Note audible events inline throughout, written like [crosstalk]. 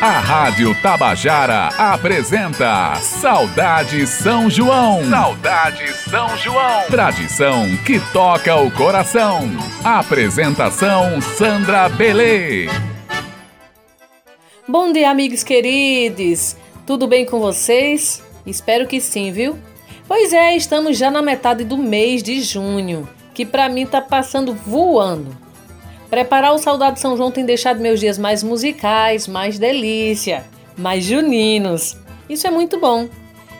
A Rádio Tabajara apresenta Saudade São João. Saudade São João. Tradição que toca o coração. Apresentação Sandra Belê. Bom dia, amigos queridos. Tudo bem com vocês? Espero que sim, viu? Pois é, estamos já na metade do mês de junho, que para mim tá passando voando. Preparar o Saudade São João tem deixado meus dias mais musicais, mais delícia, mais juninos. Isso é muito bom.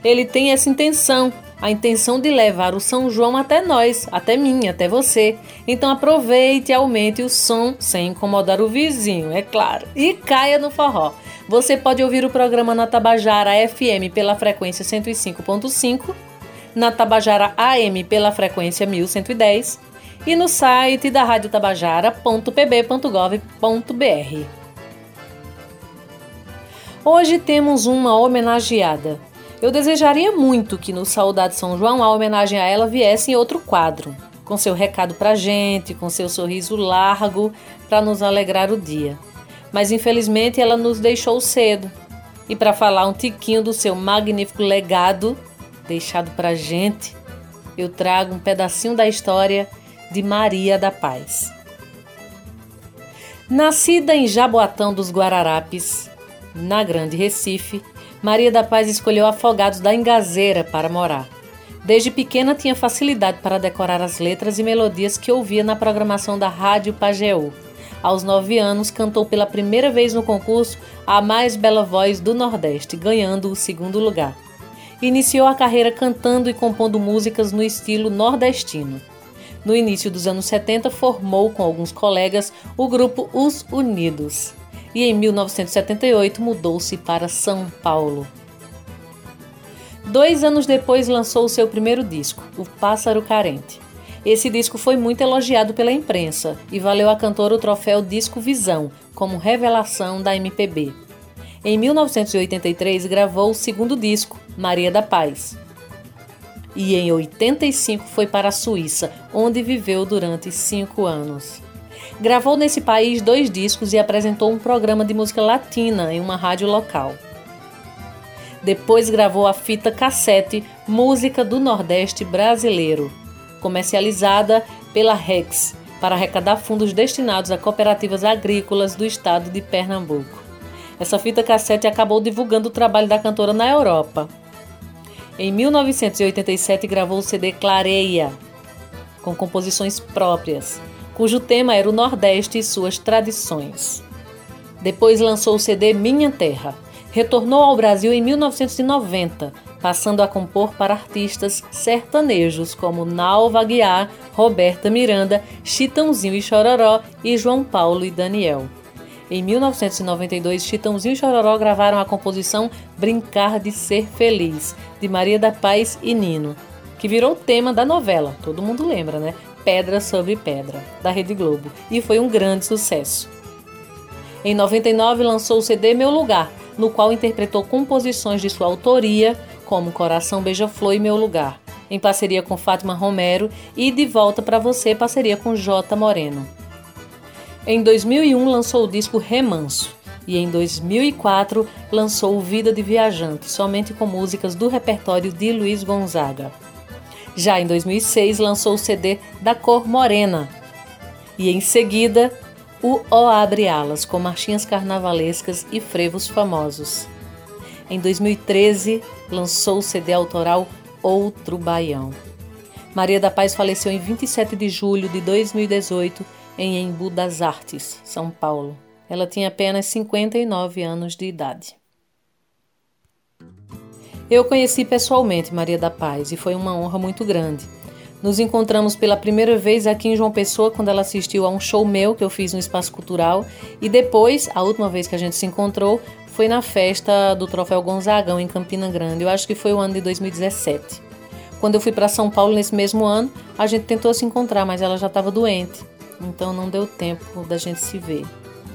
Ele tem essa intenção, a intenção de levar o São João até nós, até mim, até você. Então aproveite e aumente o som sem incomodar o vizinho, é claro. E caia no forró. Você pode ouvir o programa na Tabajara FM pela frequência 105.5 na Tabajara AM pela frequência 1110 e no site da Rádio Tabajara.pb.gov.br. Hoje temos uma homenageada. Eu desejaria muito que no Saudade São João a homenagem a ela viesse em outro quadro, com seu recado pra gente, com seu sorriso largo para nos alegrar o dia. Mas infelizmente ela nos deixou cedo. E para falar um tiquinho do seu magnífico legado, deixado para gente, eu trago um pedacinho da história de Maria da Paz. Nascida em Jaboatão dos Guararapes, na Grande Recife, Maria da Paz escolheu Afogados da Engazeira para morar. Desde pequena tinha facilidade para decorar as letras e melodias que ouvia na programação da Rádio Pajeú. Aos nove anos, cantou pela primeira vez no concurso A Mais Bela Voz do Nordeste, ganhando o segundo lugar iniciou a carreira cantando e compondo músicas no estilo nordestino. No início dos anos 70, formou com alguns colegas o grupo Os Unidos e em 1978 mudou-se para São Paulo. Dois anos depois lançou o seu primeiro disco, O Pássaro Carente. Esse disco foi muito elogiado pela imprensa e valeu à cantora o troféu Disco Visão como revelação da MPB. Em 1983 gravou o segundo disco, Maria da Paz. E em 85 foi para a Suíça, onde viveu durante cinco anos. Gravou nesse país dois discos e apresentou um programa de música latina em uma rádio local. Depois gravou a fita cassete Música do Nordeste Brasileiro, comercializada pela Rex, para arrecadar fundos destinados a cooperativas agrícolas do estado de Pernambuco. Essa fita cassete acabou divulgando o trabalho da cantora na Europa. Em 1987 gravou o CD Clareia, com composições próprias, cujo tema era o Nordeste e suas tradições. Depois lançou o CD Minha Terra. Retornou ao Brasil em 1990, passando a compor para artistas sertanejos como Nalva Aguiar, Roberta Miranda, Chitãozinho e Chororó e João Paulo e Daniel. Em 1992, Chitãozinho e Chororó gravaram a composição Brincar de Ser Feliz, de Maria da Paz e Nino, que virou tema da novela, todo mundo lembra, né? Pedra sobre Pedra, da Rede Globo, e foi um grande sucesso. Em 99, lançou o CD Meu Lugar, no qual interpretou composições de sua autoria, como Coração Beija-Flor e Meu Lugar, em parceria com Fátima Romero, e De Volta para Você, parceria com J. Moreno. Em 2001 lançou o disco Remanso e em 2004 lançou Vida de Viajante, somente com músicas do repertório de Luiz Gonzaga. Já em 2006 lançou o CD Da Cor Morena e em seguida o O Abre Alas, com marchinhas carnavalescas e frevos famosos. Em 2013 lançou o CD autoral Outro Baião. Maria da Paz faleceu em 27 de julho de 2018 em Embu das Artes, São Paulo. Ela tinha apenas 59 anos de idade. Eu conheci pessoalmente Maria da Paz e foi uma honra muito grande. Nos encontramos pela primeira vez aqui em João Pessoa quando ela assistiu a um show meu que eu fiz no Espaço Cultural e depois, a última vez que a gente se encontrou, foi na festa do Troféu Gonzagão em Campina Grande. Eu acho que foi o ano de 2017. Quando eu fui para São Paulo nesse mesmo ano, a gente tentou se encontrar, mas ela já estava doente. Então não deu tempo da gente se ver,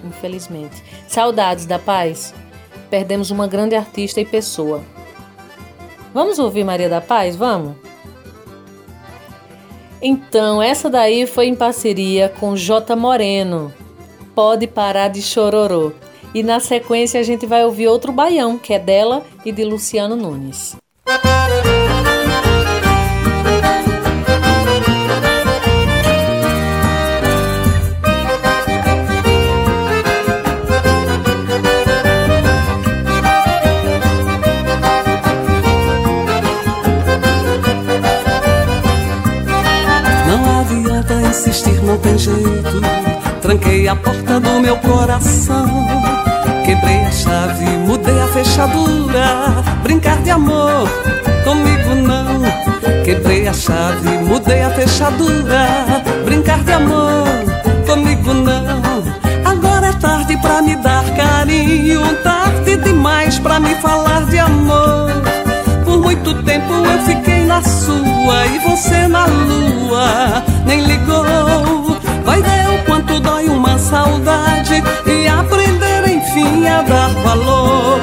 infelizmente. Saudades da paz. Perdemos uma grande artista e pessoa. Vamos ouvir Maria da Paz? Vamos? Então, essa daí foi em parceria com J Moreno. Pode parar de chororô. E na sequência a gente vai ouvir outro baião, que é dela e de Luciano Nunes. Não tem jeito. Tranquei a porta do meu coração Quebrei a chave, mudei a fechadura. Brincar de amor comigo não. Quebrei a chave, mudei a fechadura. Brincar de amor comigo não. Agora é tarde pra me dar carinho, tarde demais pra me falar de amor. Por muito tempo eu fiquei na sua e você na lua, nem ligou. Vai ver o quanto dói uma saudade e aprender enfim a dar valor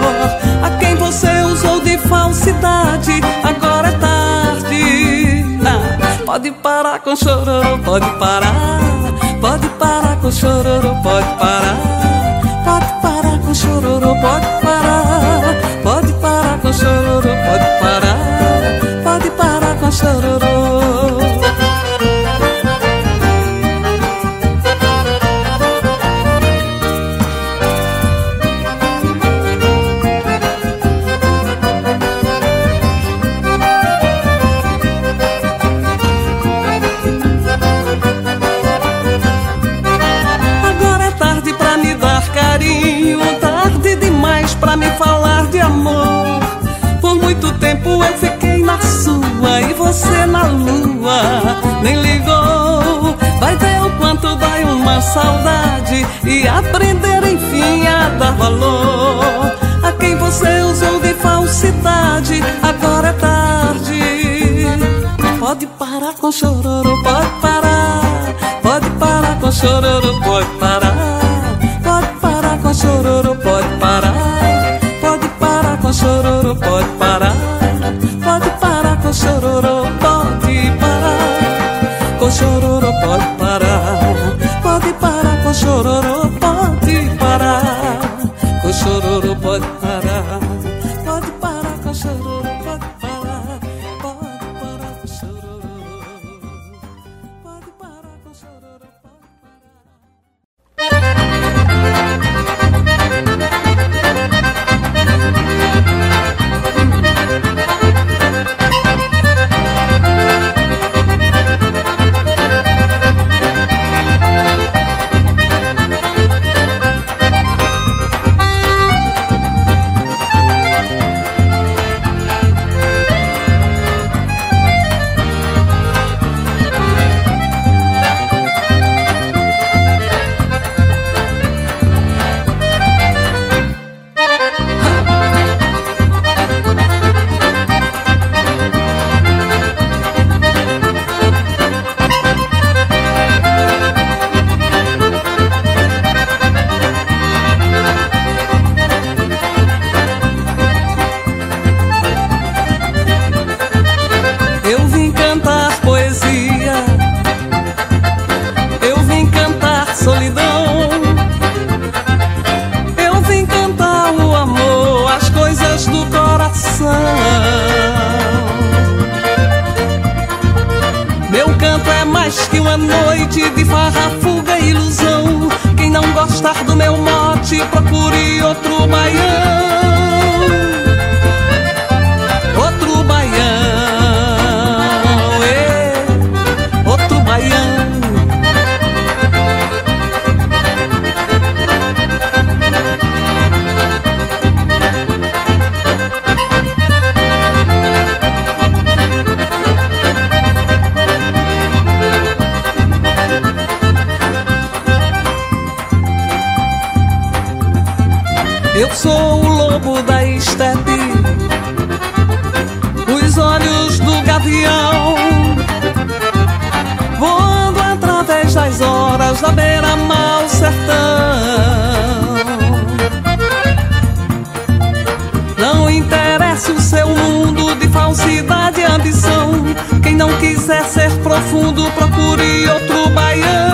a quem você usou de falsidade. Agora é tarde. Ah, pode parar com chororô, pode parar. Pode parar com chororô, pode parar. Pode parar com chororô, pode parar. Pode parar com chororô, pode parar. Pode parar com chororô. Você na lua nem ligou. Vai ver o quanto dói uma saudade e aprender enfim a dar valor a quem você usou de falsidade. Agora é tarde. Pode parar com chororô, pode parar. Pode parar com chororô, pode parar. Pode parar com chororô, pode parar. Pode parar com chororô, pode parar choro pode parar, com chororô pode parar, pode parar com chororô. Outro baião.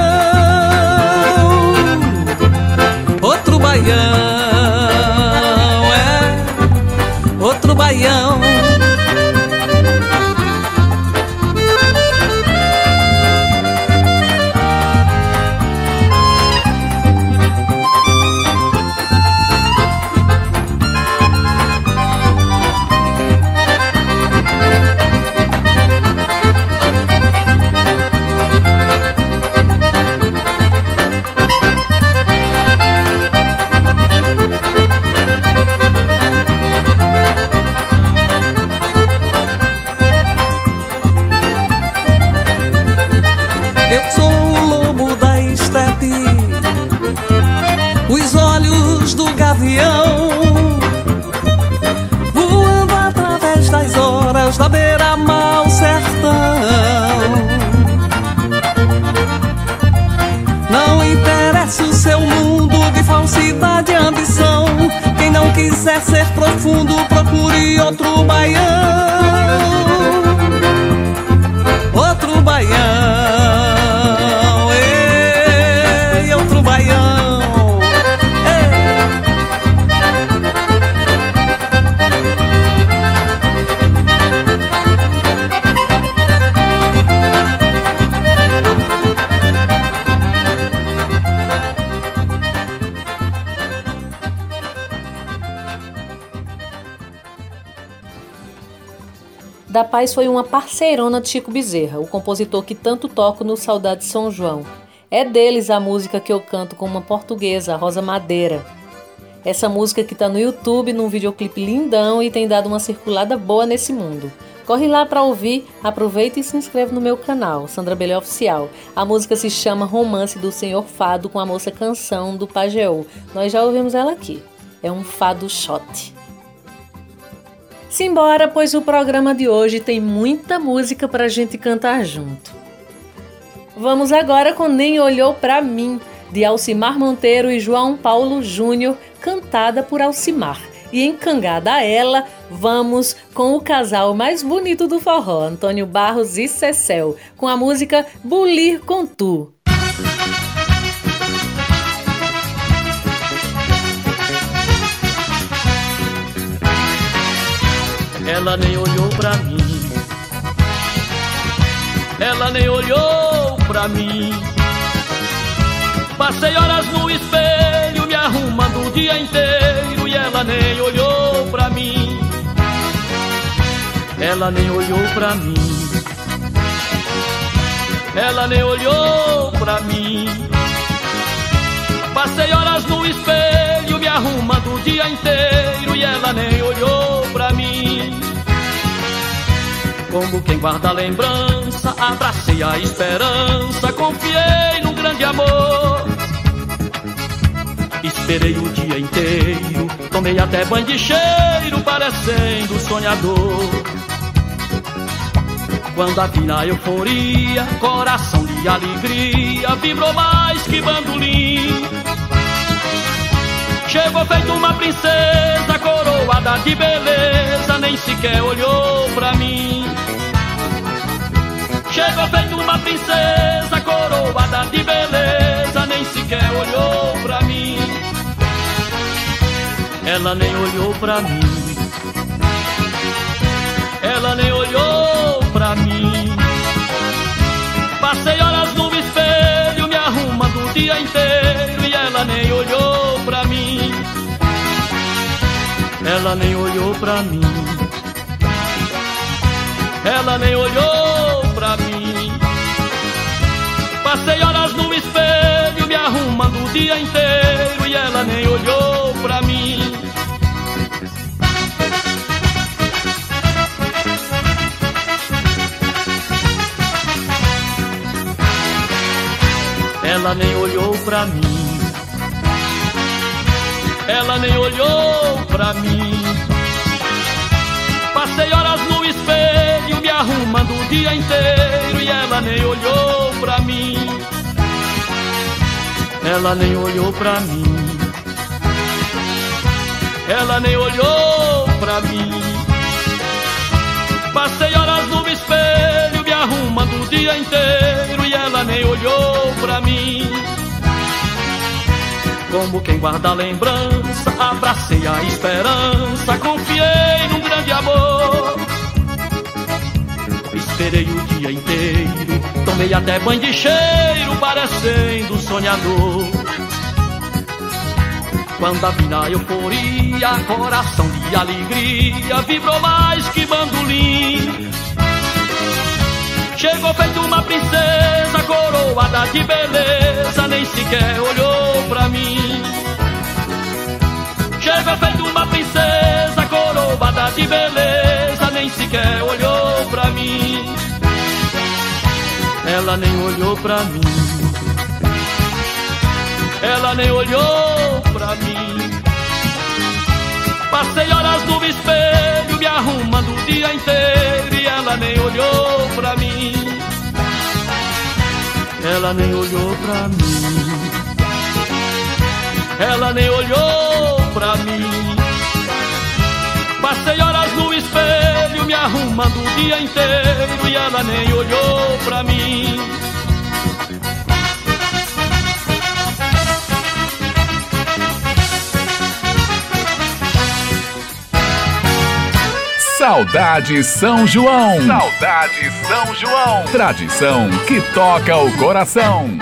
Paz foi uma parceirona de Chico Bezerra, o compositor que tanto toco no Saudade São João. É deles a música que eu canto com uma portuguesa, Rosa Madeira. Essa música que está no YouTube, num videoclipe lindão e tem dado uma circulada boa nesse mundo. Corre lá para ouvir, aproveita e se inscreve no meu canal, Sandra Belé Oficial. A música se chama Romance do Senhor Fado com a moça Canção do Pajeú. Nós já ouvimos ela aqui. É um fado shot. Simbora, pois o programa de hoje tem muita música para a gente cantar junto. Vamos agora com Nem Olhou Pra Mim, de Alcimar Monteiro e João Paulo Júnior, cantada por Alcimar. E encangada a ela, vamos com o casal mais bonito do forró, Antônio Barros e Cecel, com a música Bulir com Tu. Ela nem olhou pra mim. Ela nem olhou pra mim. Passei horas no espelho me arrumando o dia inteiro e ela nem olhou pra mim. Ela nem olhou pra mim. Ela nem olhou pra mim. Passei horas no espelho me arrumando o dia inteiro e ela nem olhou Como quem guarda a lembrança, abracei a esperança, confiei num grande amor. Esperei o dia inteiro, tomei até banho de cheiro, parecendo sonhador. Quando a vi na euforia, coração de alegria, vibrou mais que bandolim. Chegou feito uma princesa, coroada de beleza, nem sequer olhou pra mim. Chegou feito uma princesa, coroada de beleza, nem sequer olhou pra mim. Ela nem olhou pra mim. Ela nem olhou pra mim. Passei horas no espelho, me arrumando o dia inteiro, e ela nem olhou pra mim. Ela nem olhou pra mim. Ela nem olhou Passei horas no espelho, me arrumando o dia inteiro e ela nem olhou pra mim. Ela nem olhou pra mim. Ela nem olhou pra mim. Me arrumando o dia inteiro e ela nem olhou pra mim. Ela nem olhou pra mim. Ela nem olhou pra mim. Passei horas no espelho me arrumando o dia inteiro e ela nem olhou pra mim. Como quem guarda a lembrança, abracei a esperança, confiei num grande amor. Esperei o dia inteiro, tomei até banho de cheiro, parecendo sonhador. Quando a vi na euforia, coração de alegria, vibrou mais que bandolim. Chegou feito uma princesa, coroada de beleza, nem sequer olhou pra mim. Chegou feito uma princesa, coroada de beleza, nem sequer olhou mim. Ela nem olhou pra mim. Ela nem olhou pra mim. Passei horas no espelho me arrumando o dia inteiro e ela nem olhou pra mim. Ela nem olhou pra mim. Ela nem olhou pra mim. Passei horas no espelho me arrumando o dia inteiro e ela nem olhou pra mim. Saudade São João. Saudade São João. Tradição que toca o coração.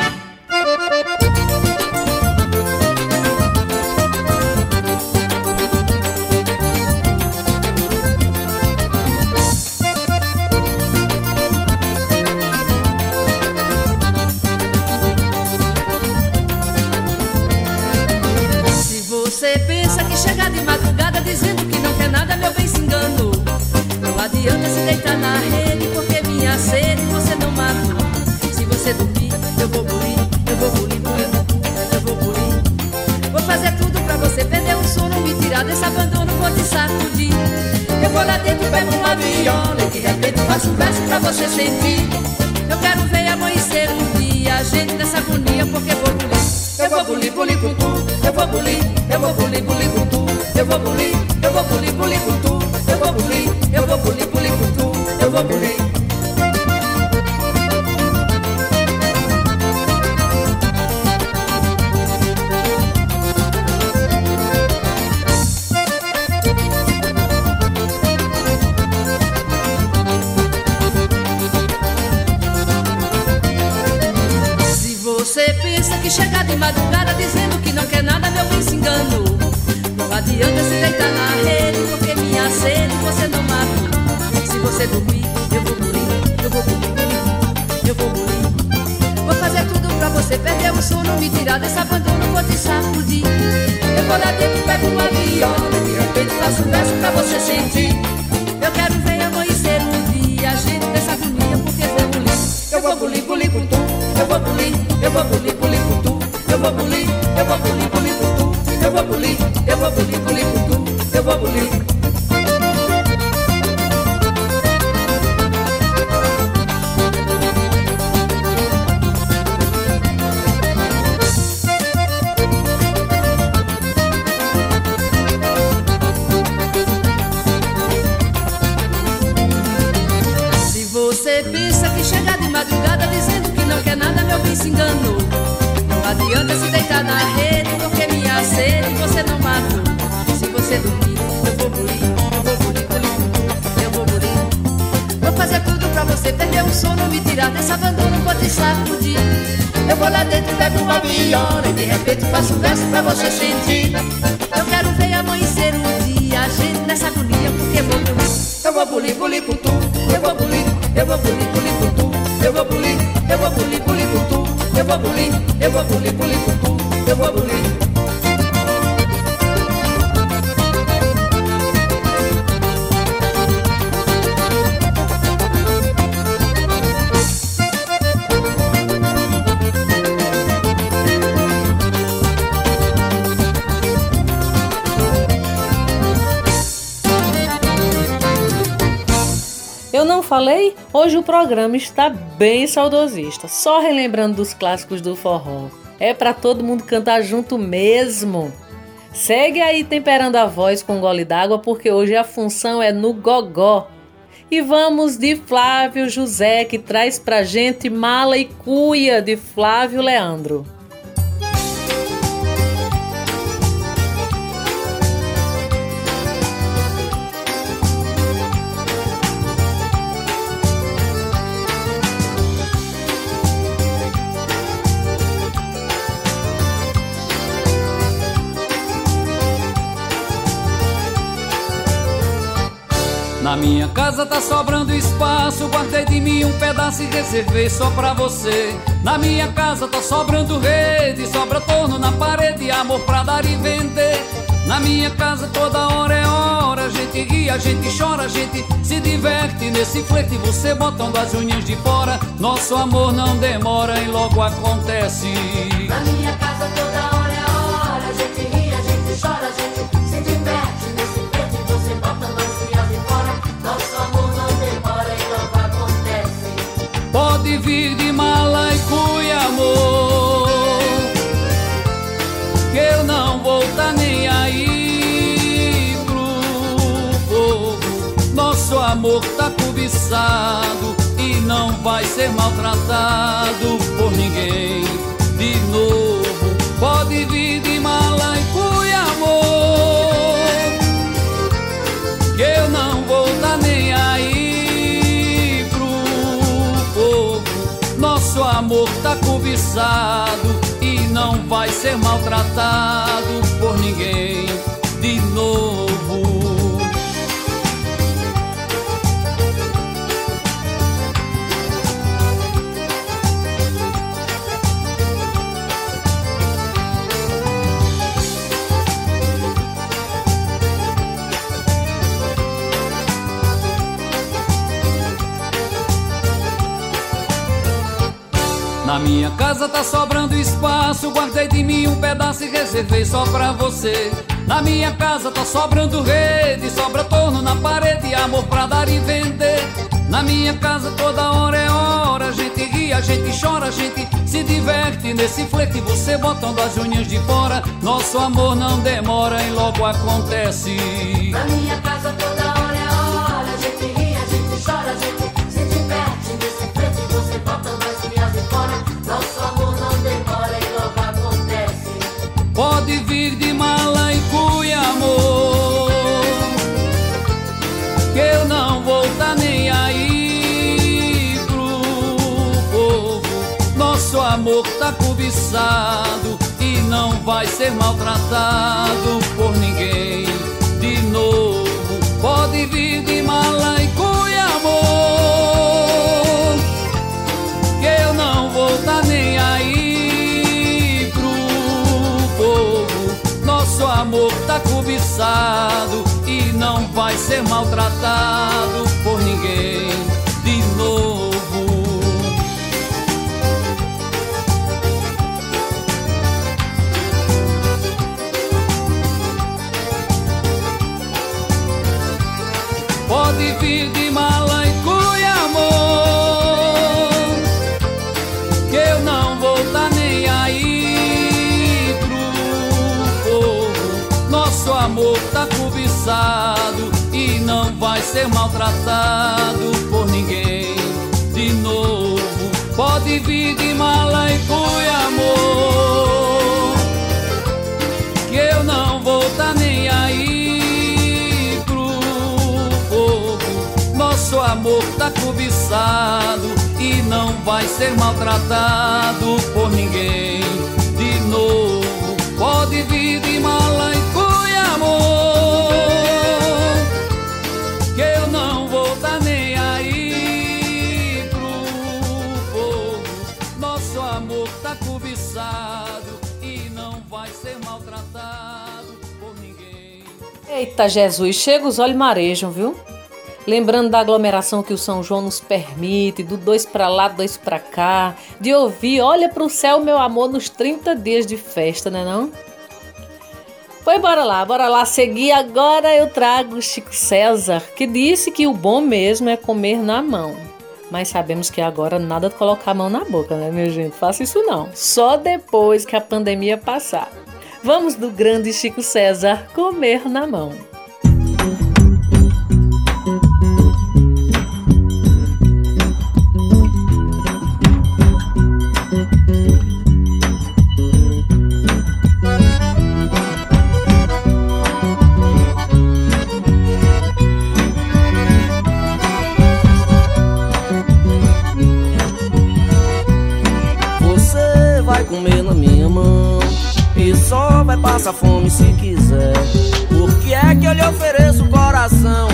Você perder o sono, me tirar desse abandono, vou te sacudir. Eu vou lá dentro, pego uma viola, de repente faço um verso pra você sentir. Eu quero ver amanhecer um dia, a gente nessa agonia, porque vou bulir. Eu vou bulir, bulir com tu, eu vou bulir, eu vou bulir, bulir com tu, eu vou bulir, eu vou bulir, bulir com tu, eu vou bulir, eu vou bulir, bulir com tu, eu vou bulir. Viola e de repente faço um verso pra você sentir. Eu quero ver amanhecer um dia, gente nessa agonia, porque vou bulir. Eu vou bulir, bulir com tu, eu vou bulir, eu vou bulir, bulir com tu, eu vou bulir, eu vou bulir, bulir com tu, eu vou bulir, eu vou bulir, bulir com tu, eu vou bulir. Falei? Hoje o programa está bem saudosista, só relembrando dos clássicos do forró. É para todo mundo cantar junto mesmo. Segue aí temperando a voz com um gole d'água, porque hoje a função é no gogó. E vamos de Flávio José, que traz pra gente Mala e Cuia de Flávio Leandro. Na minha casa tá sobrando espaço, guardei de mim um pedaço e reservei só pra você. Na minha casa tá sobrando rede, sobra torno na parede, amor pra dar e vender. Na minha casa toda hora é hora, a gente ri, a gente chora, a gente se diverte nesse flerte, você botando as unhas de fora. Nosso amor não demora e logo acontece. Na minha casa toda pode vir de mala e cuia, amor. Que eu não vou tá nem aí pro povo. Nosso amor tá cobiçado e não vai ser maltratado por ninguém. De novo, pode vir amor tá cobiçado e não vai ser maltratado por ninguém de novo. Na minha casa tá sobrando espaço, guardei de mim um pedaço e reservei só pra você. Na minha casa tá sobrando rede, sobra torno na parede, amor pra dar e vender. Na minha casa toda hora é hora, a gente ri, a gente chora, a gente se diverte nesse flete, você botando as unhas de fora. Nosso amor não demora e logo acontece. Na minha casa amor tá cobiçado e não vai ser maltratado por ninguém de novo. Pode vir de mala e cuia, amor. Que eu não vou tá nem aí pro povo. Nosso amor tá cobiçado e não vai ser maltratado por ninguém ser maltratado por ninguém de novo Pode vir de mala e cuia, amor Que eu não vou tá nem aí pro povo. Nosso amor tá cobiçado e não vai ser maltratado por ninguém Eita Jesus, chega os olhos marejam, viu? Lembrando da aglomeração que o São João nos permite, do dois pra lá, dois pra cá, de ouvir Olha pro céu, meu amor, nos 30 dias de festa, né não? Pois bora lá, bora lá seguir. Agora eu trago o Chico César, que disse que o bom mesmo é comer na mão. Mas sabemos que agora nada de colocar a mão na boca, né, minha gente? Faça isso não. Só depois que a pandemia passar. Vamos do grande Chico César comer na mão. Passar fome se quiser. Por que é que eu lhe ofereço o coração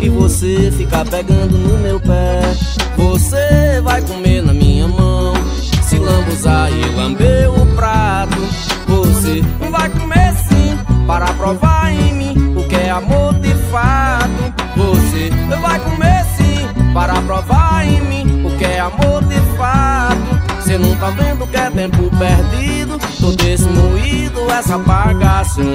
E você fica pegando no meu pé? Você vai comer na minha mão. Se lambuzar e lamber o prato Você vai comer sim Para provar em mim O que é amor de fato. Você vai comer sim Para provar em mim O que é amor de fato Cê não tá vendo que é tempo perdido? Tô desse moído, essa apagação.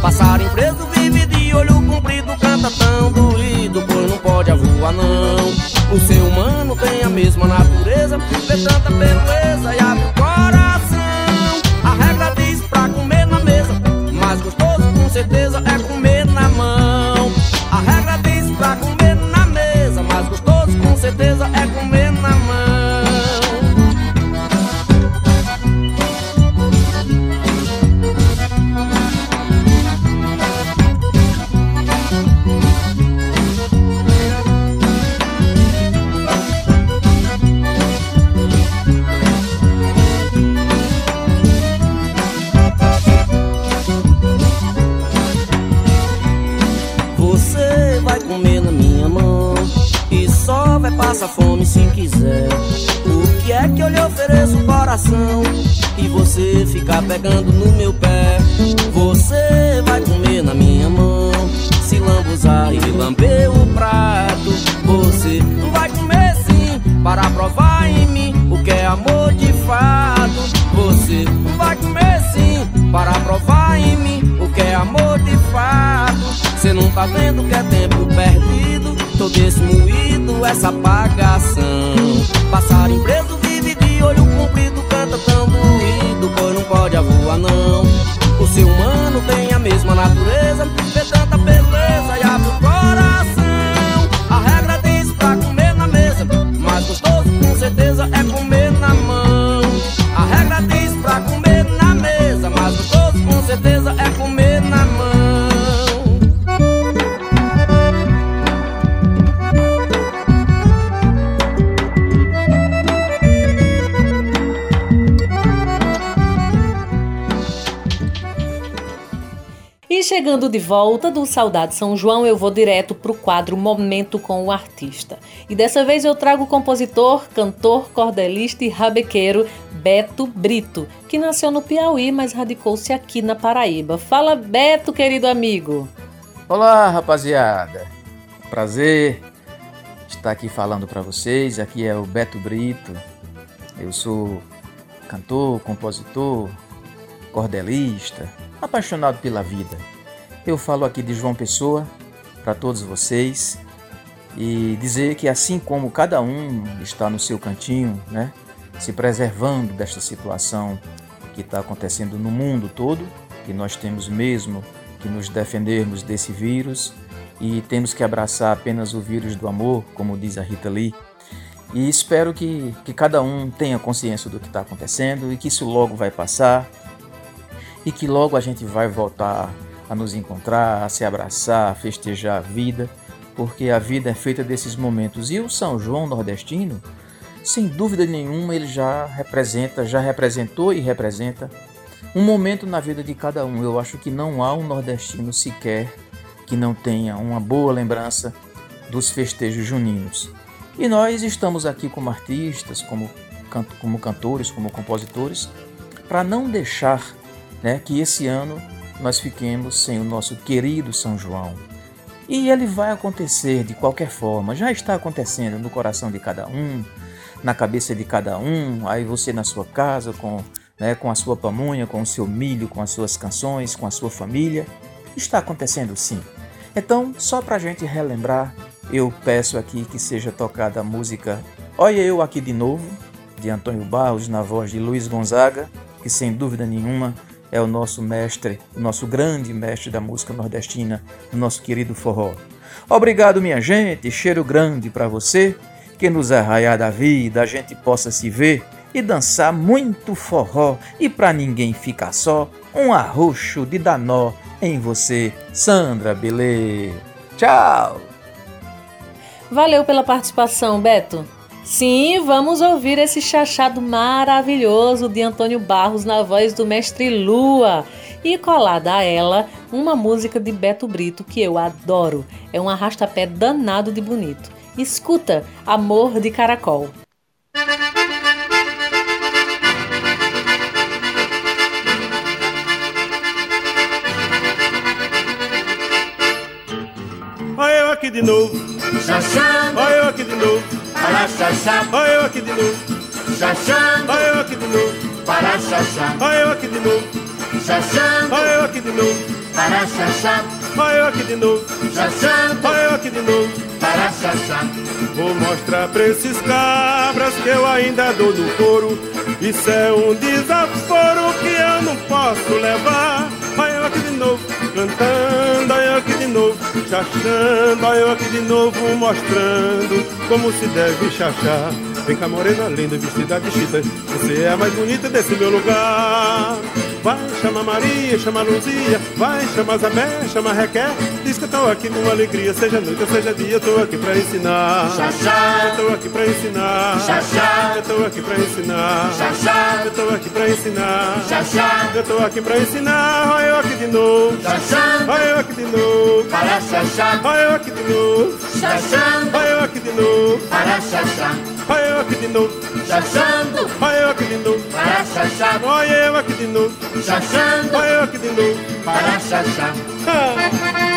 Passarinho preso vive de olho comprido Canta tão doído, pois não pode avoar não. O ser humano tem a mesma natureza Vê tanta beleza e abre o coração. A regra diz pra comer na mesa Mais gostoso com certeza é comer chegando de volta do Saudade São João, eu vou direto pro quadro Momento com o Artista. E dessa vez eu trago o compositor, cantor, cordelista e rabequeiro Beto Brito, que nasceu no Piauí, mas radicou-se aqui na Paraíba. Fala, Beto, querido amigo. Olá, rapaziada. Prazer estar aqui falando para vocês. Aqui é o Beto Brito. Eu sou cantor, compositor, cordelista, apaixonado pela vida. Eu falo aqui de João Pessoa para todos vocês e dizer que assim como cada um está no seu cantinho, né, se preservando desta situação que está acontecendo no mundo todo, que nós temos mesmo que nos defendermos desse vírus e temos que abraçar apenas o vírus do amor, como diz a Rita Lee. E espero que, que cada um tenha consciência do que está acontecendo e que isso logo vai passar e que logo a gente vai voltar a nos encontrar, a se abraçar, a festejar a vida, porque a vida é feita desses momentos. E o São João nordestino, sem dúvida nenhuma, ele já representa, já representou e representa um momento na vida de cada um. Eu acho que não há um nordestino sequer que não tenha uma boa lembrança dos festejos juninos. E nós estamos aqui como artistas, como, como cantores, como compositores, para não deixar né, que esse ano nós fiquemos sem o nosso querido São João. E ele vai acontecer de qualquer forma, já está acontecendo no coração de cada um, na cabeça de cada um, aí você na sua casa com, né, com a sua pamonha, com o seu milho, com as suas canções, com a sua família. Está acontecendo sim. Então, só para a gente relembrar, eu peço aqui que seja tocada a música Olha Eu Aqui de Novo, de Antônio Barros, na voz de Luiz Gonzaga, que sem dúvida nenhuma é o nosso mestre, o nosso grande mestre da música nordestina, o nosso querido forró. Obrigado, minha gente, cheiro grande para você, que nos arraiar da vida a gente possa se ver e dançar muito forró e para ninguém ficar só, um arroxo de danó em você, Sandra Belê. Tchau! Valeu pela participação, Beto. Sim, vamos ouvir esse chachado maravilhoso de Antônio Barros na voz do mestre Lua. E colada a ela, uma música de Beto Brito que eu adoro. É um arrastapé danado de bonito. Escuta, Amor de Caracol. Olha eu aqui de novo, olha eu aqui de novo, para xaxá, olha eu aqui de novo, xaxã, olha eu aqui de novo, para xaxá, olha eu aqui de novo, xaxã, olha eu aqui de novo, para xaxá, olha eu aqui de novo, xaxã, olha eu aqui de novo. para xaxá. Vou mostrar pra esses cabras que eu ainda dou no couro. Isso é um desaforo que eu não posso levar. Olha eu aqui de novo, cantando, olha eu aqui de novo, chachando, olha eu aqui de novo, mostrando como se deve chachar. Vem cá, morena linda, vestida de chita, você é a mais bonita desse meu lugar. Vai chamar Maria, chama Luzia, vai chamar Zabé, chama Requer. Diz que eu tô aqui com alegria, seja noite ou seja dia, eu tô aqui pra ensinar. Xaxá. Eu tô aqui pra ensinar. Xaxá. Eu tô aqui pra ensinar. Xaxá. Eu tô aqui pra ensinar. Xaxá. Eu tô aqui pra ensinar. Olha eu aqui de novo. Xaxá. Olha eu aqui de novo. Para xaxá, Olha eu aqui de novo. xaxá, Olha eu aqui de novo. para xaxá, Olha eu aqui de novo. xaxando, Olha eu aqui de novo. para xaxá, Olha eu aqui de novo. xaxando, Olha eu aqui de novo. para xaxá. Ah.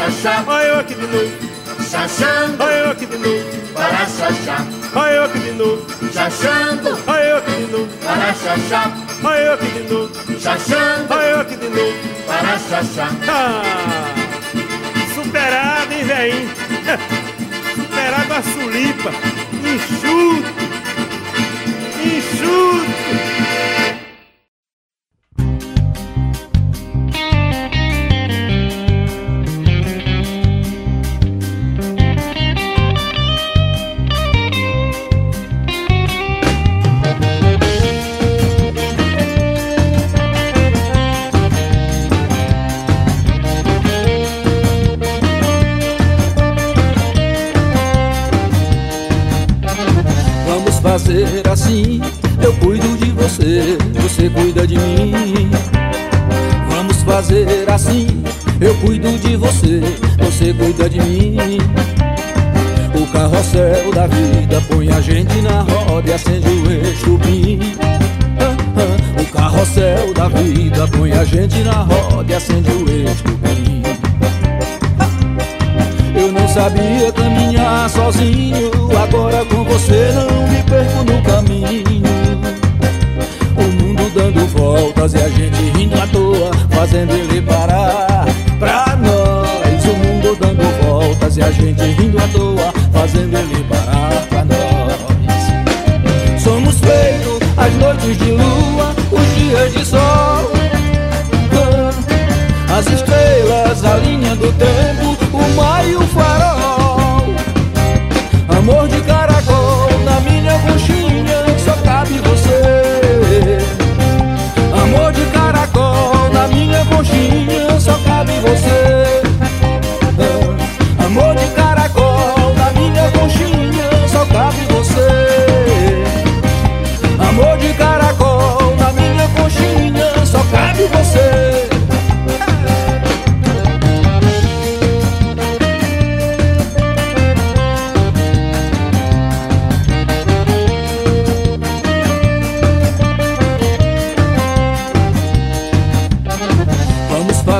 Xaxá, Olha eu aqui de novo. xaxando, Olha eu aqui de novo. para xaxá, Olha eu aqui de novo. xaxando, Olha eu aqui de novo. para xaxá, Olha aqui de novo. xaxando, Olha aqui de novo. para xaxá. Ah, superado, hein, velhinho? [laughs] Superado a sulipa. Enxuto. Enxuto. Fazer assim, eu cuido de você, você cuida de mim. O carrossel da vida põe a gente na roda e acende o ah, O carrossel da vida põe a gente na roda e acende o bim. Eu não sabia caminhar sozinho Agora com você não me perco no caminho O mundo dando e a gente rindo à toa Fazendo ele parar. Pra nós O mundo dando voltas e a gente rindo à toa Fazendo ele parar pra nós. Somos feitos as noites de lua Os dias de sol. Ah, as estrelas, a linha do tempo, o mar e o farol.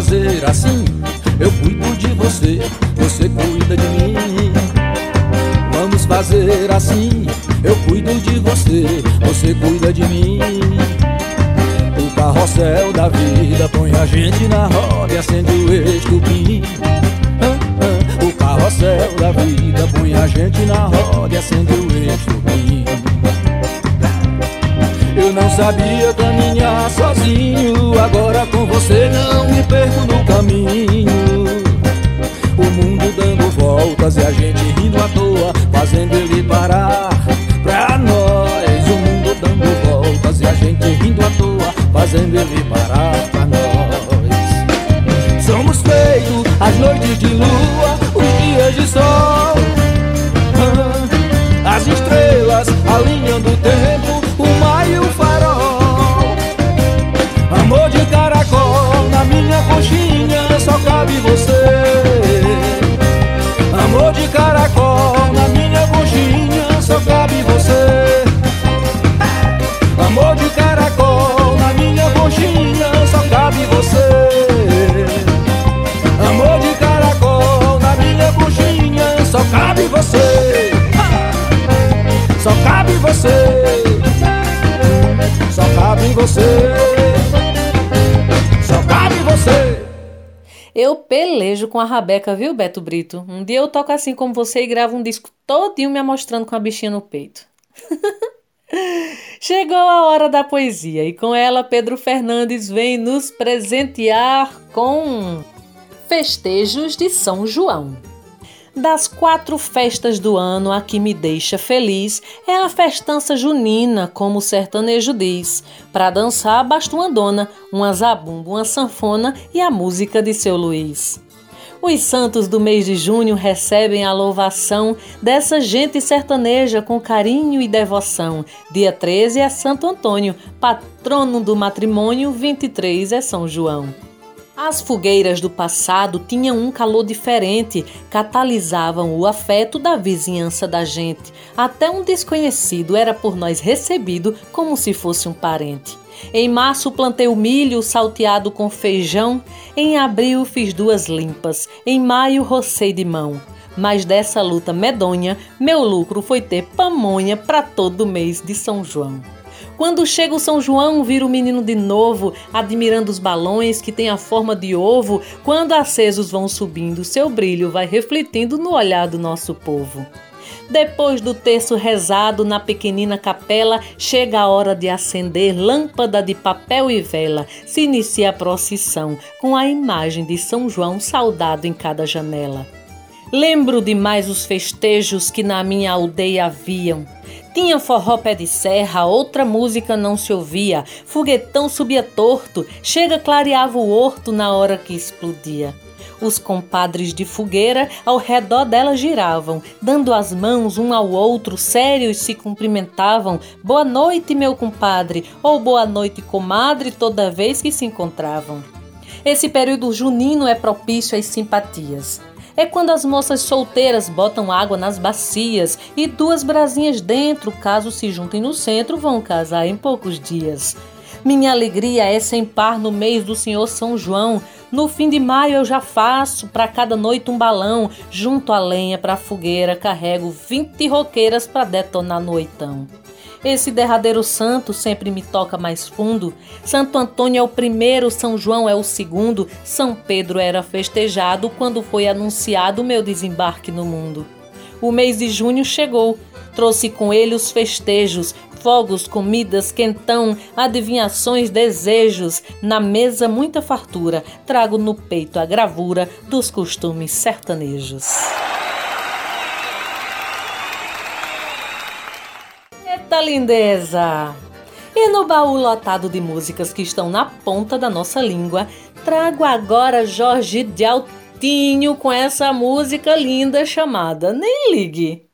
Fazer assim, eu cuido de você, você cuida de mim. Vamos fazer assim, eu cuido de você, você cuida de mim. O carrossel da vida põe a gente na roda e acende o estupim. O carrossel da vida põe a gente na roda e acende o estupim. Eu não sabia caminhar sozinho Agora com você não me perco no caminho. O mundo dando voltas e a gente rindo à toa Fazendo ele parar pra nós. O mundo dando voltas e a gente rindo à toa Fazendo ele parar pra nós. Somos feitos as noites de lua Os dias de sol. Ah, As estrelas alinhando o tempo conchinha Só cabe você. Amor de caracol na minha conchinha Só cabe você. Amor de caracol na minha conchinha Só cabe você. Amor de caracol na minha conchinha Só cabe você. Só cabe você. Só cabe você pelejo com a rabeca, viu, Beto Brito? Um dia eu toco assim como você e gravo um disco todinho me amostrando com a bichinha no peito. [laughs] Chegou a hora da poesia e com ela Pedro Fernandes vem nos presentear com Festejos de São João. Das quatro festas do ano, a que me deixa feliz é a festança junina, como o sertanejo diz. Para dançar, basta uma dona, uma zabumba, uma sanfona e a música de seu Luiz. Os santos do mês de junho recebem a louvação dessa gente sertaneja com carinho e devoção. Dia 13 é Santo Antônio, patrono do matrimônio, 23 é São João. As fogueiras do passado tinham um calor diferente, catalisavam o afeto da vizinhança da gente. Até um desconhecido era por nós recebido como se fosse um parente. Em março plantei o milho salteado com feijão, em abril fiz duas limpas, em maio rocei de mão. Mas dessa luta medonha, meu lucro foi ter pamonha para todo mês de São João. Quando chega o São João, vira o menino de novo, admirando os balões que têm a forma de ovo. Quando acesos vão subindo, seu brilho vai refletindo no olhar do nosso povo. Depois do terço rezado na pequenina capela, chega a hora de acender lâmpada de papel e vela. Se inicia a procissão com a imagem de São João saudado em cada janela. Lembro demais os festejos que na minha aldeia haviam. Tinha forró pé de serra, outra música não se ouvia. Foguetão subia torto, chega clareava o horto na hora que explodia. Os compadres de fogueira ao redor dela giravam, dando as mãos um ao outro, sérios se cumprimentavam. Boa noite, meu compadre, ou boa noite, comadre, toda vez que se encontravam. Esse período junino é propício às simpatias. É quando as moças solteiras botam água nas bacias e duas brasinhas dentro, caso se juntem no centro, vão casar em poucos dias. Minha alegria é sem par no mês do Senhor São João. No fim de maio eu já faço para cada noite um balão, junto a lenha para fogueira, carrego 20 roqueiras para detonar no oitão. Esse derradeiro santo sempre me toca mais fundo. Santo Antônio é o primeiro, São João é o segundo. São Pedro era festejado quando foi anunciado o meu desembarque no mundo. O mês de junho chegou, trouxe com ele os festejos, fogos, comidas, quentão, adivinhações, desejos. Na mesa, muita fartura. Trago no peito a gravura dos costumes sertanejos. Eita lindeza! E no baú lotado de músicas que estão na ponta da nossa língua, trago agora Jorge de Altinho com essa música linda chamada Nem Ligue.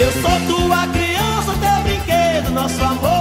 Eu sou tua criança, teu brinquedo, nosso amor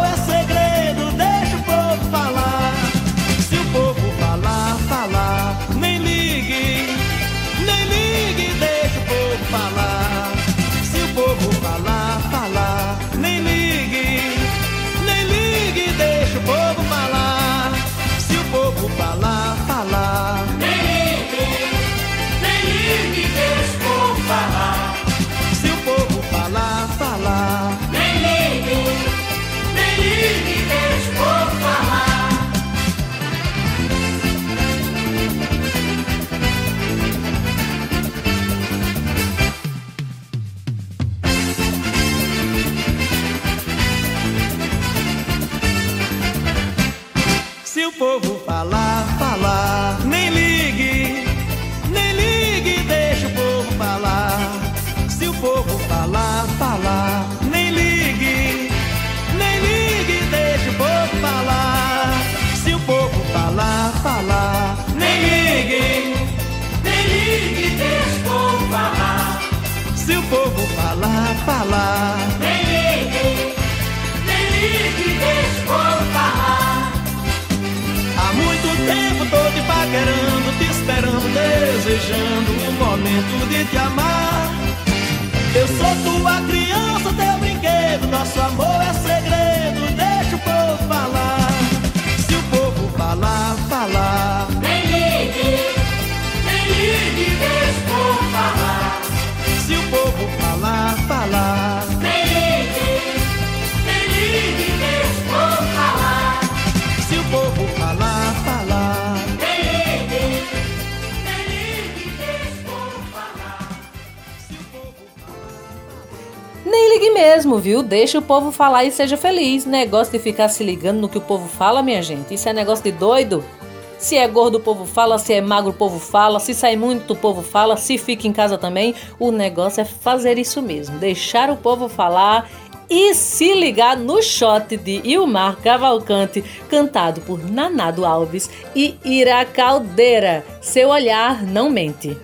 desejando o momento de te amar. Eu sou tua criança, teu brinquedo, nosso amor é segredo, deixa o povo falar. Se o povo falar, falar. Nem ligue, nem ligue, deixa o povo falar. Se o povo falar, falar. Mesmo, viu? Deixa o povo falar e seja feliz. Negócio de ficar se ligando no que o povo fala, minha gente. Isso é negócio de doido. Se é gordo, o povo fala. Se é magro, o povo fala. Se sai muito, o povo fala. Se fica em casa também. O negócio é fazer isso mesmo. Deixar o povo falar e se ligar no shot de Ilmar Cavalcante, cantado por Nanado Alves e Ira Caldeira. Seu olhar não mente.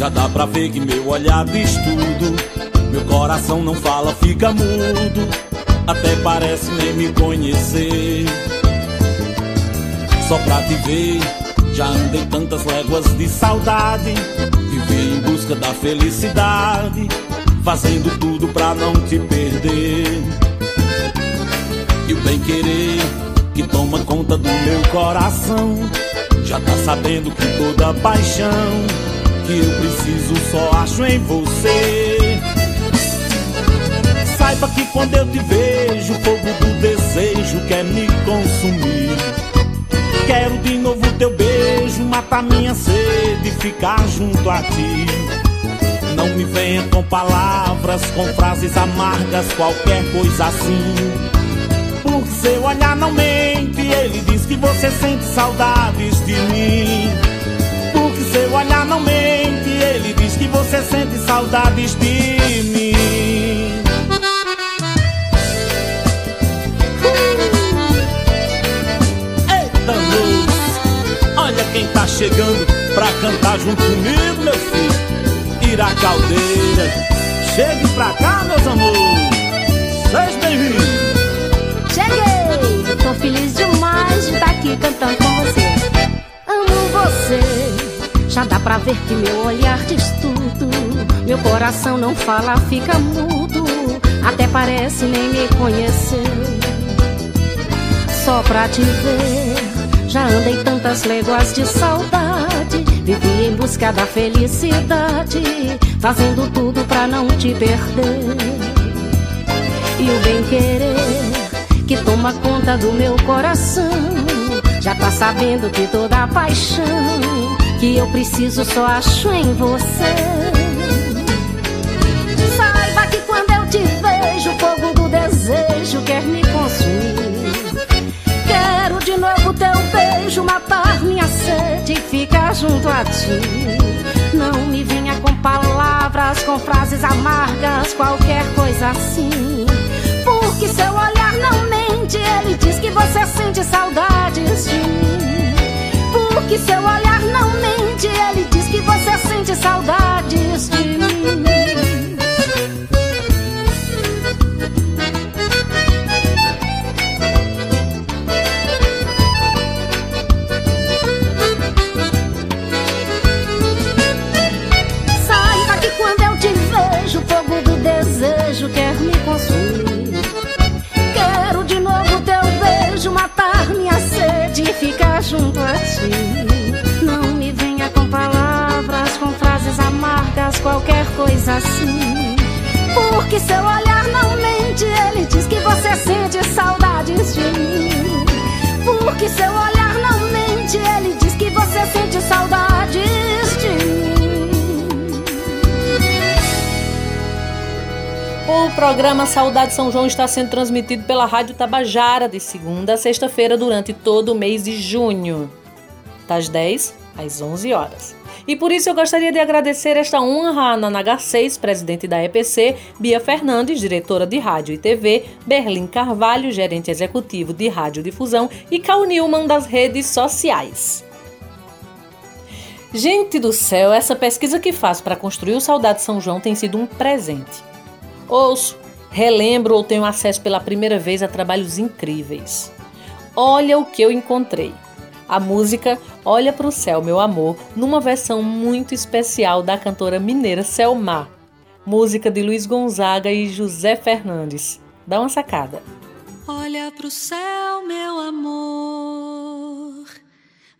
Já dá pra ver que meu olhar diz tudo. Meu coração não fala, fica mudo. Até parece nem me conhecer. Só pra te ver, já andei tantas léguas de saudade. Vivi em busca da felicidade, fazendo tudo pra não te perder. E o bem querer que toma conta do meu coração. Já tá sabendo que toda paixão que eu preciso só acho em você. Saiba que quando eu te vejo, o fogo do desejo quer me consumir. Quero de novo teu beijo, matar minha sede ficar junto a ti. Não me venha com palavras, com frases amargas, qualquer coisa assim. Porque seu olhar não mente, ele diz que você sente saudades de mim. Porque seu olhar não mente, ele diz que você sente saudades de mim. Eita luz, olha quem tá chegando pra cantar junto comigo, meu filho. Ira Caldeira, chegue pra cá, meus amores. Seja bem-vindo. Cheguei! Tô feliz demais de estar aqui cantando com você. Amo você, já dá pra ver que meu olhar diz tudo. Meu coração não fala, fica mudo. Até parece nem me conhecer. Só pra te ver, já andei tantas léguas de saudade. Vivi em busca da felicidade, fazendo tudo pra não te perder. E o bem querer que toma conta do meu coração. Já tá sabendo que toda paixão que eu preciso só acho em você. Saiba que quando eu te vejo, o fogo do desejo quer me consumir. Quero de novo teu beijo, matar minha sede e ficar junto a ti. Não me venha com palavras, com frases amargas, qualquer coisa assim. Porque seu olhar não mente, ele diz que você sente saudades de mim. Porque seu olhar não mente, ele diz que você sente saudades de mim. Junto a ti. Não me venha com palavras, com frases amargas, qualquer coisa assim. Porque seu olhar não mente, ele diz que você sente saudades de mim. Porque seu olhar não mente, ele diz que você sente saudades O programa Saudade São João está sendo transmitido pela Rádio Tabajara de segunda a sexta-feira durante todo o mês de junho, das 10 às 11 horas. E por isso eu gostaria de agradecer esta honra a Nanaga 6, presidente da EPC, Bia Fernandes, diretora de Rádio e TV, Berlim Carvalho, gerente executivo de Rádio Difusão e Cal Newman das redes sociais. Gente do céu, essa pesquisa que faço para construir o Saudade São João tem sido um presente. Ouço, relembro ou tenho acesso pela primeira vez a trabalhos incríveis. Olha o que eu encontrei. A música Olha para o Céu, Meu Amor, numa versão muito especial da cantora mineira Selmar. Música de Luiz Gonzaga e José Fernandes. Dá uma sacada. Olha pro céu, meu amor,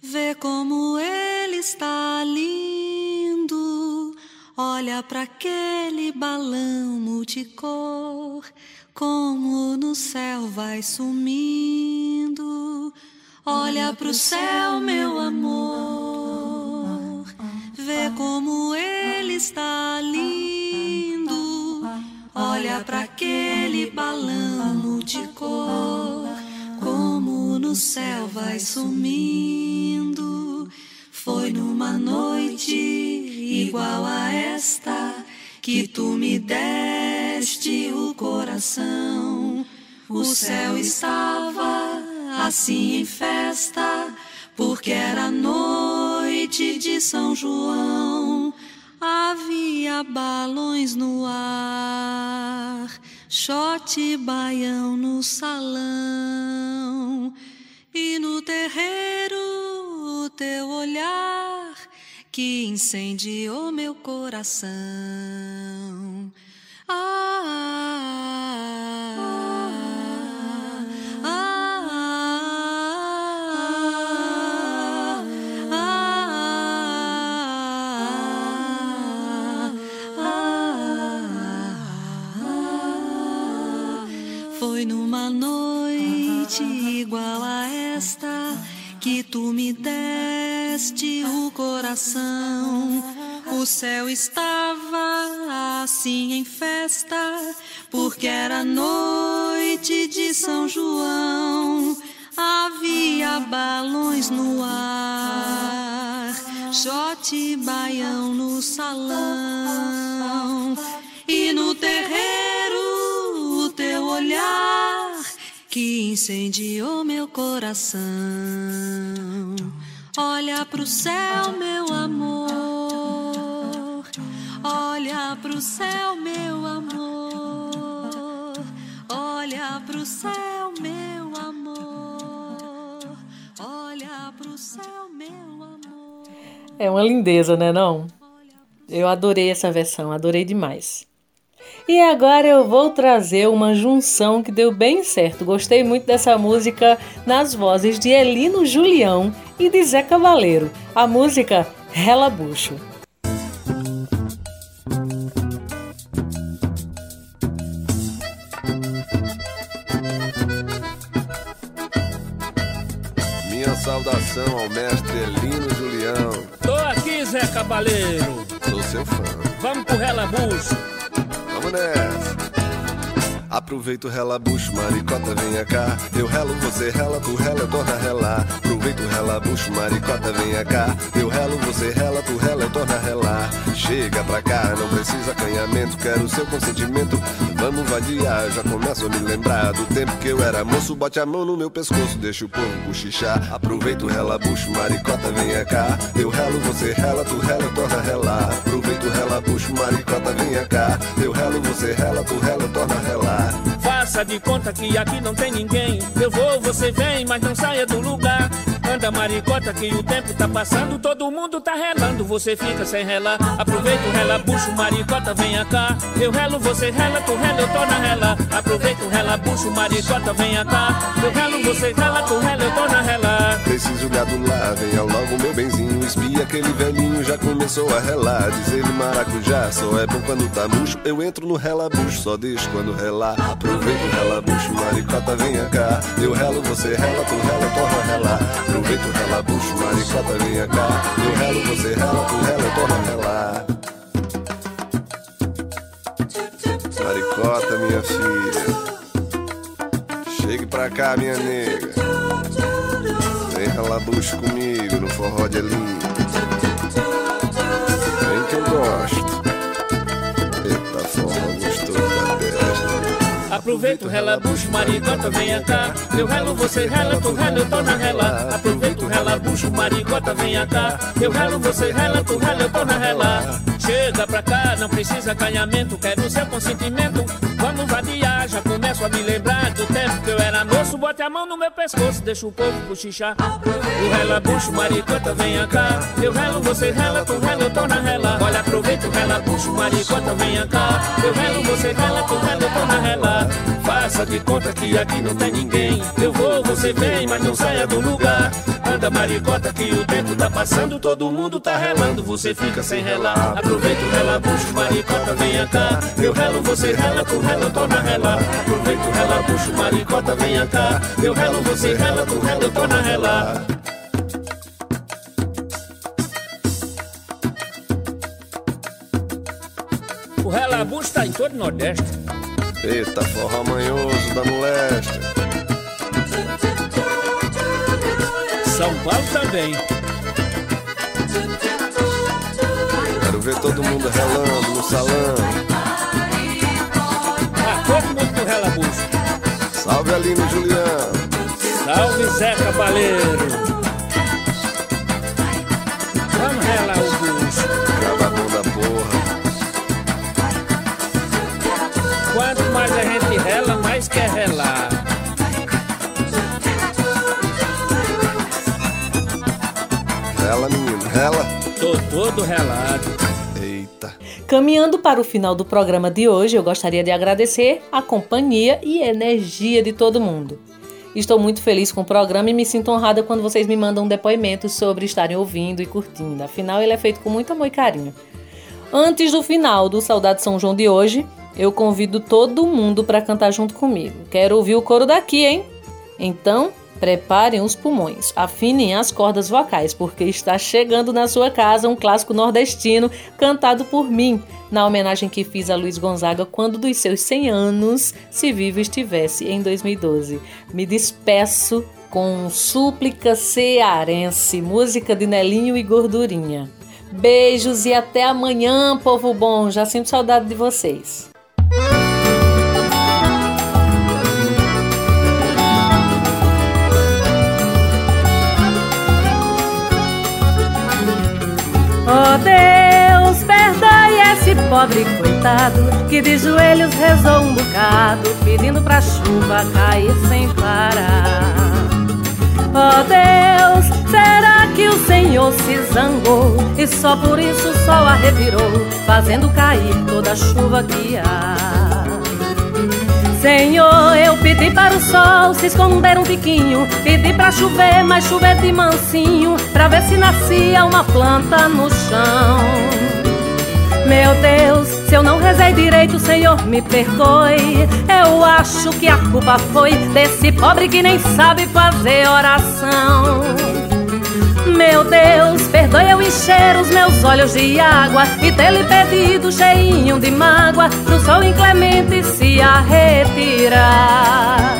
vê como ele está lindo. Olha para aquele balão multicor, como no céu vai sumindo. Olha pro céu, meu amor, vê como ele está lindo. Olha para aquele balão multicor, como no céu vai sumindo. Foi numa noite igual a esta que tu me deste o coração. O céu estava assim em festa, porque era noite de São João. Havia balões no ar, shot baião no salão, e no terreiro o teu olhar que incendiou meu coração. Ah, ah, Foi numa noite igual a esta que tu me deste o coração. O céu estava assim em festa, porque era noite de São João. Havia balões no ar, shot baião no salão, e no terreiro o teu olhar que incendiou meu coração. Olha pro céu, meu amor. Olha pro céu, meu amor. Olha pro céu, meu amor. Olha pro céu, meu amor. É uma lindeza, né não? Eu adorei essa versão, adorei demais. E agora eu vou trazer uma junção que deu bem certo. Gostei muito dessa música nas vozes de Elino Julião e de Zé Cavaleiro. A música Relabucho. Minha saudação ao mestre Elino Julião. Tô aqui, Zé Cabaleiro. Sou seu fã. Vamos pro relabucho. Nessa. Aproveita o relabucho, maricota, venha cá. Eu relo, você rela, tu rela, eu torna relar. Aproveita o relabucho, maricota, venha cá. Eu relo, você rela, tu rela, eu torna relar. Chega pra cá, não precisa acanhamento, quero seu consentimento. Vamos vadiar, já começo a me lembrar do tempo que eu era moço. Bote a mão no meu pescoço, deixa o povo cochichar. Aproveita o relabucho, maricota, venha cá. Eu relo, você rela, tu rela, torna relar. Aproveita o relabucho, maricota, venha cá. Eu relo, você rela, tu rela, torna relar. Faça de conta que aqui não tem ninguém. Eu vou, você vem, mas não saia do lugar. Anda maricota que o tempo tá passando, todo mundo tá relando, você fica sem relar. Aproveita o relabucho, maricota, venha cá. Eu relo, você rela, tu rela, eu tô na rela. Aproveita o relabucho, maricota, venha cá. Eu relo, você rela, tu rela, eu tô na rela. Preciso gado lá, venha logo meu benzinho. Espia aquele velhinho, já começou a relar. Diz ele maracujá, só é bom quando tá murcho. Eu entro no relabucho, só deixo quando relar. Aproveita o relabucho, maricota, venha cá. Eu relo, você rela, tu rela, eu torno a relar. Aproveita o relabucho, maricota, venha cá. Eu relo, você rela, tu rela, eu torno a. Maricota, minha filha. Chegue pra cá, minha nega. Vem relabucho comigo no forró de Elinho. Aproveita o relabucho, maricota, venha cá. Eu relo, você rela, tu rela, eu tô na rela. Aproveita o relabucho, maricota, venha cá. Eu relo, você rela, tu rela, eu tô na rela. Chega pra cá, não precisa acanhamento, quero seu consentimento. Vamos vadiar, já começo a me lembrar do tempo que eu era moço. Bote a mão no meu pescoço, deixa o povo cochichar. O relabucho, maricota, venha cá. Eu relo, você rela, tu rela, eu tô na rela. Aproveita o relabucho, maricota, venha cá. Eu relo, você rela, tu rela, eu tô na rela. Faça de conta que aqui não tem ninguém. Eu vou, você vem, mas não saia do lugar. Anda maricota que o tempo tá passando, todo mundo tá relando, você fica sem relar. Aproveita o relabucho, maricota, venha cá. Eu relo, você rela, tu rela, tô na rela. Aproveita o relabucho, maricota, venha cá. Eu relo, você rela, tu rela, eu tô na rela. O relabucho tá em todo o Nordeste. Eita, forró manhoso da moléstia. São Paulo também. Quero ver todo mundo relando no salão. Ah, todo mundo pro relabucho. Salve ali no Juliano. Salve Zé Cabaleiro. Vamos relar o bucho. Cavadão da porra. Rela. Tô todo relado. Eita. Caminhando para o final do programa de hoje, eu gostaria de agradecer a companhia e energia de todo mundo. Estou muito feliz com o programa e me sinto honrada quando vocês me mandam depoimentos sobre estarem ouvindo e curtindo. Afinal, ele é feito com muito amor e carinho. Antes do final do Saudade São João de hoje, eu convido todo mundo para cantar junto comigo. Quero ouvir o coro daqui, hein? Então, preparem os pulmões, afinem as cordas vocais, porque está chegando na sua casa um clássico nordestino cantado por mim, na homenagem que fiz a Luiz Gonzaga quando dos seus 100 anos, se vivo estivesse, em 2012. Me despeço com Súplica Cearense, música de Nelinho e Gordurinha. Beijos e até amanhã, povo bom. Já sinto saudade de vocês. Oh Deus, perdoe esse pobre coitado que de joelhos rezou um bocado, pedindo pra chuva cair sem parar. Oh Deus, será que o Senhor se zangou e só por isso o sol a revirou, fazendo cair toda a chuva que há? Senhor, eu pedi para o sol se esconder um tiquinho, pedi pra chover, mas chover de mansinho, pra ver se nascia uma planta no chão. Meu Deus, se eu não rezei direito, Senhor, me perdoe. Eu acho que a culpa foi desse pobre que nem sabe fazer oração. Meu Deus, perdoe eu encher os meus olhos de água e ter lhe pedido cheinho de mágoa pro sol inclemente se a retirar.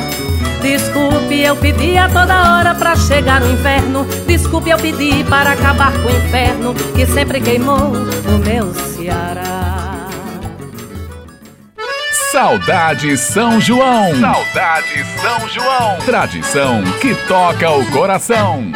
Desculpe, eu pedi a toda hora pra chegar no inferno. Desculpe, eu pedi para acabar com o inferno que sempre queimou o meu Ceará. Saudade São João. Saudade São João. Tradição que toca o coração.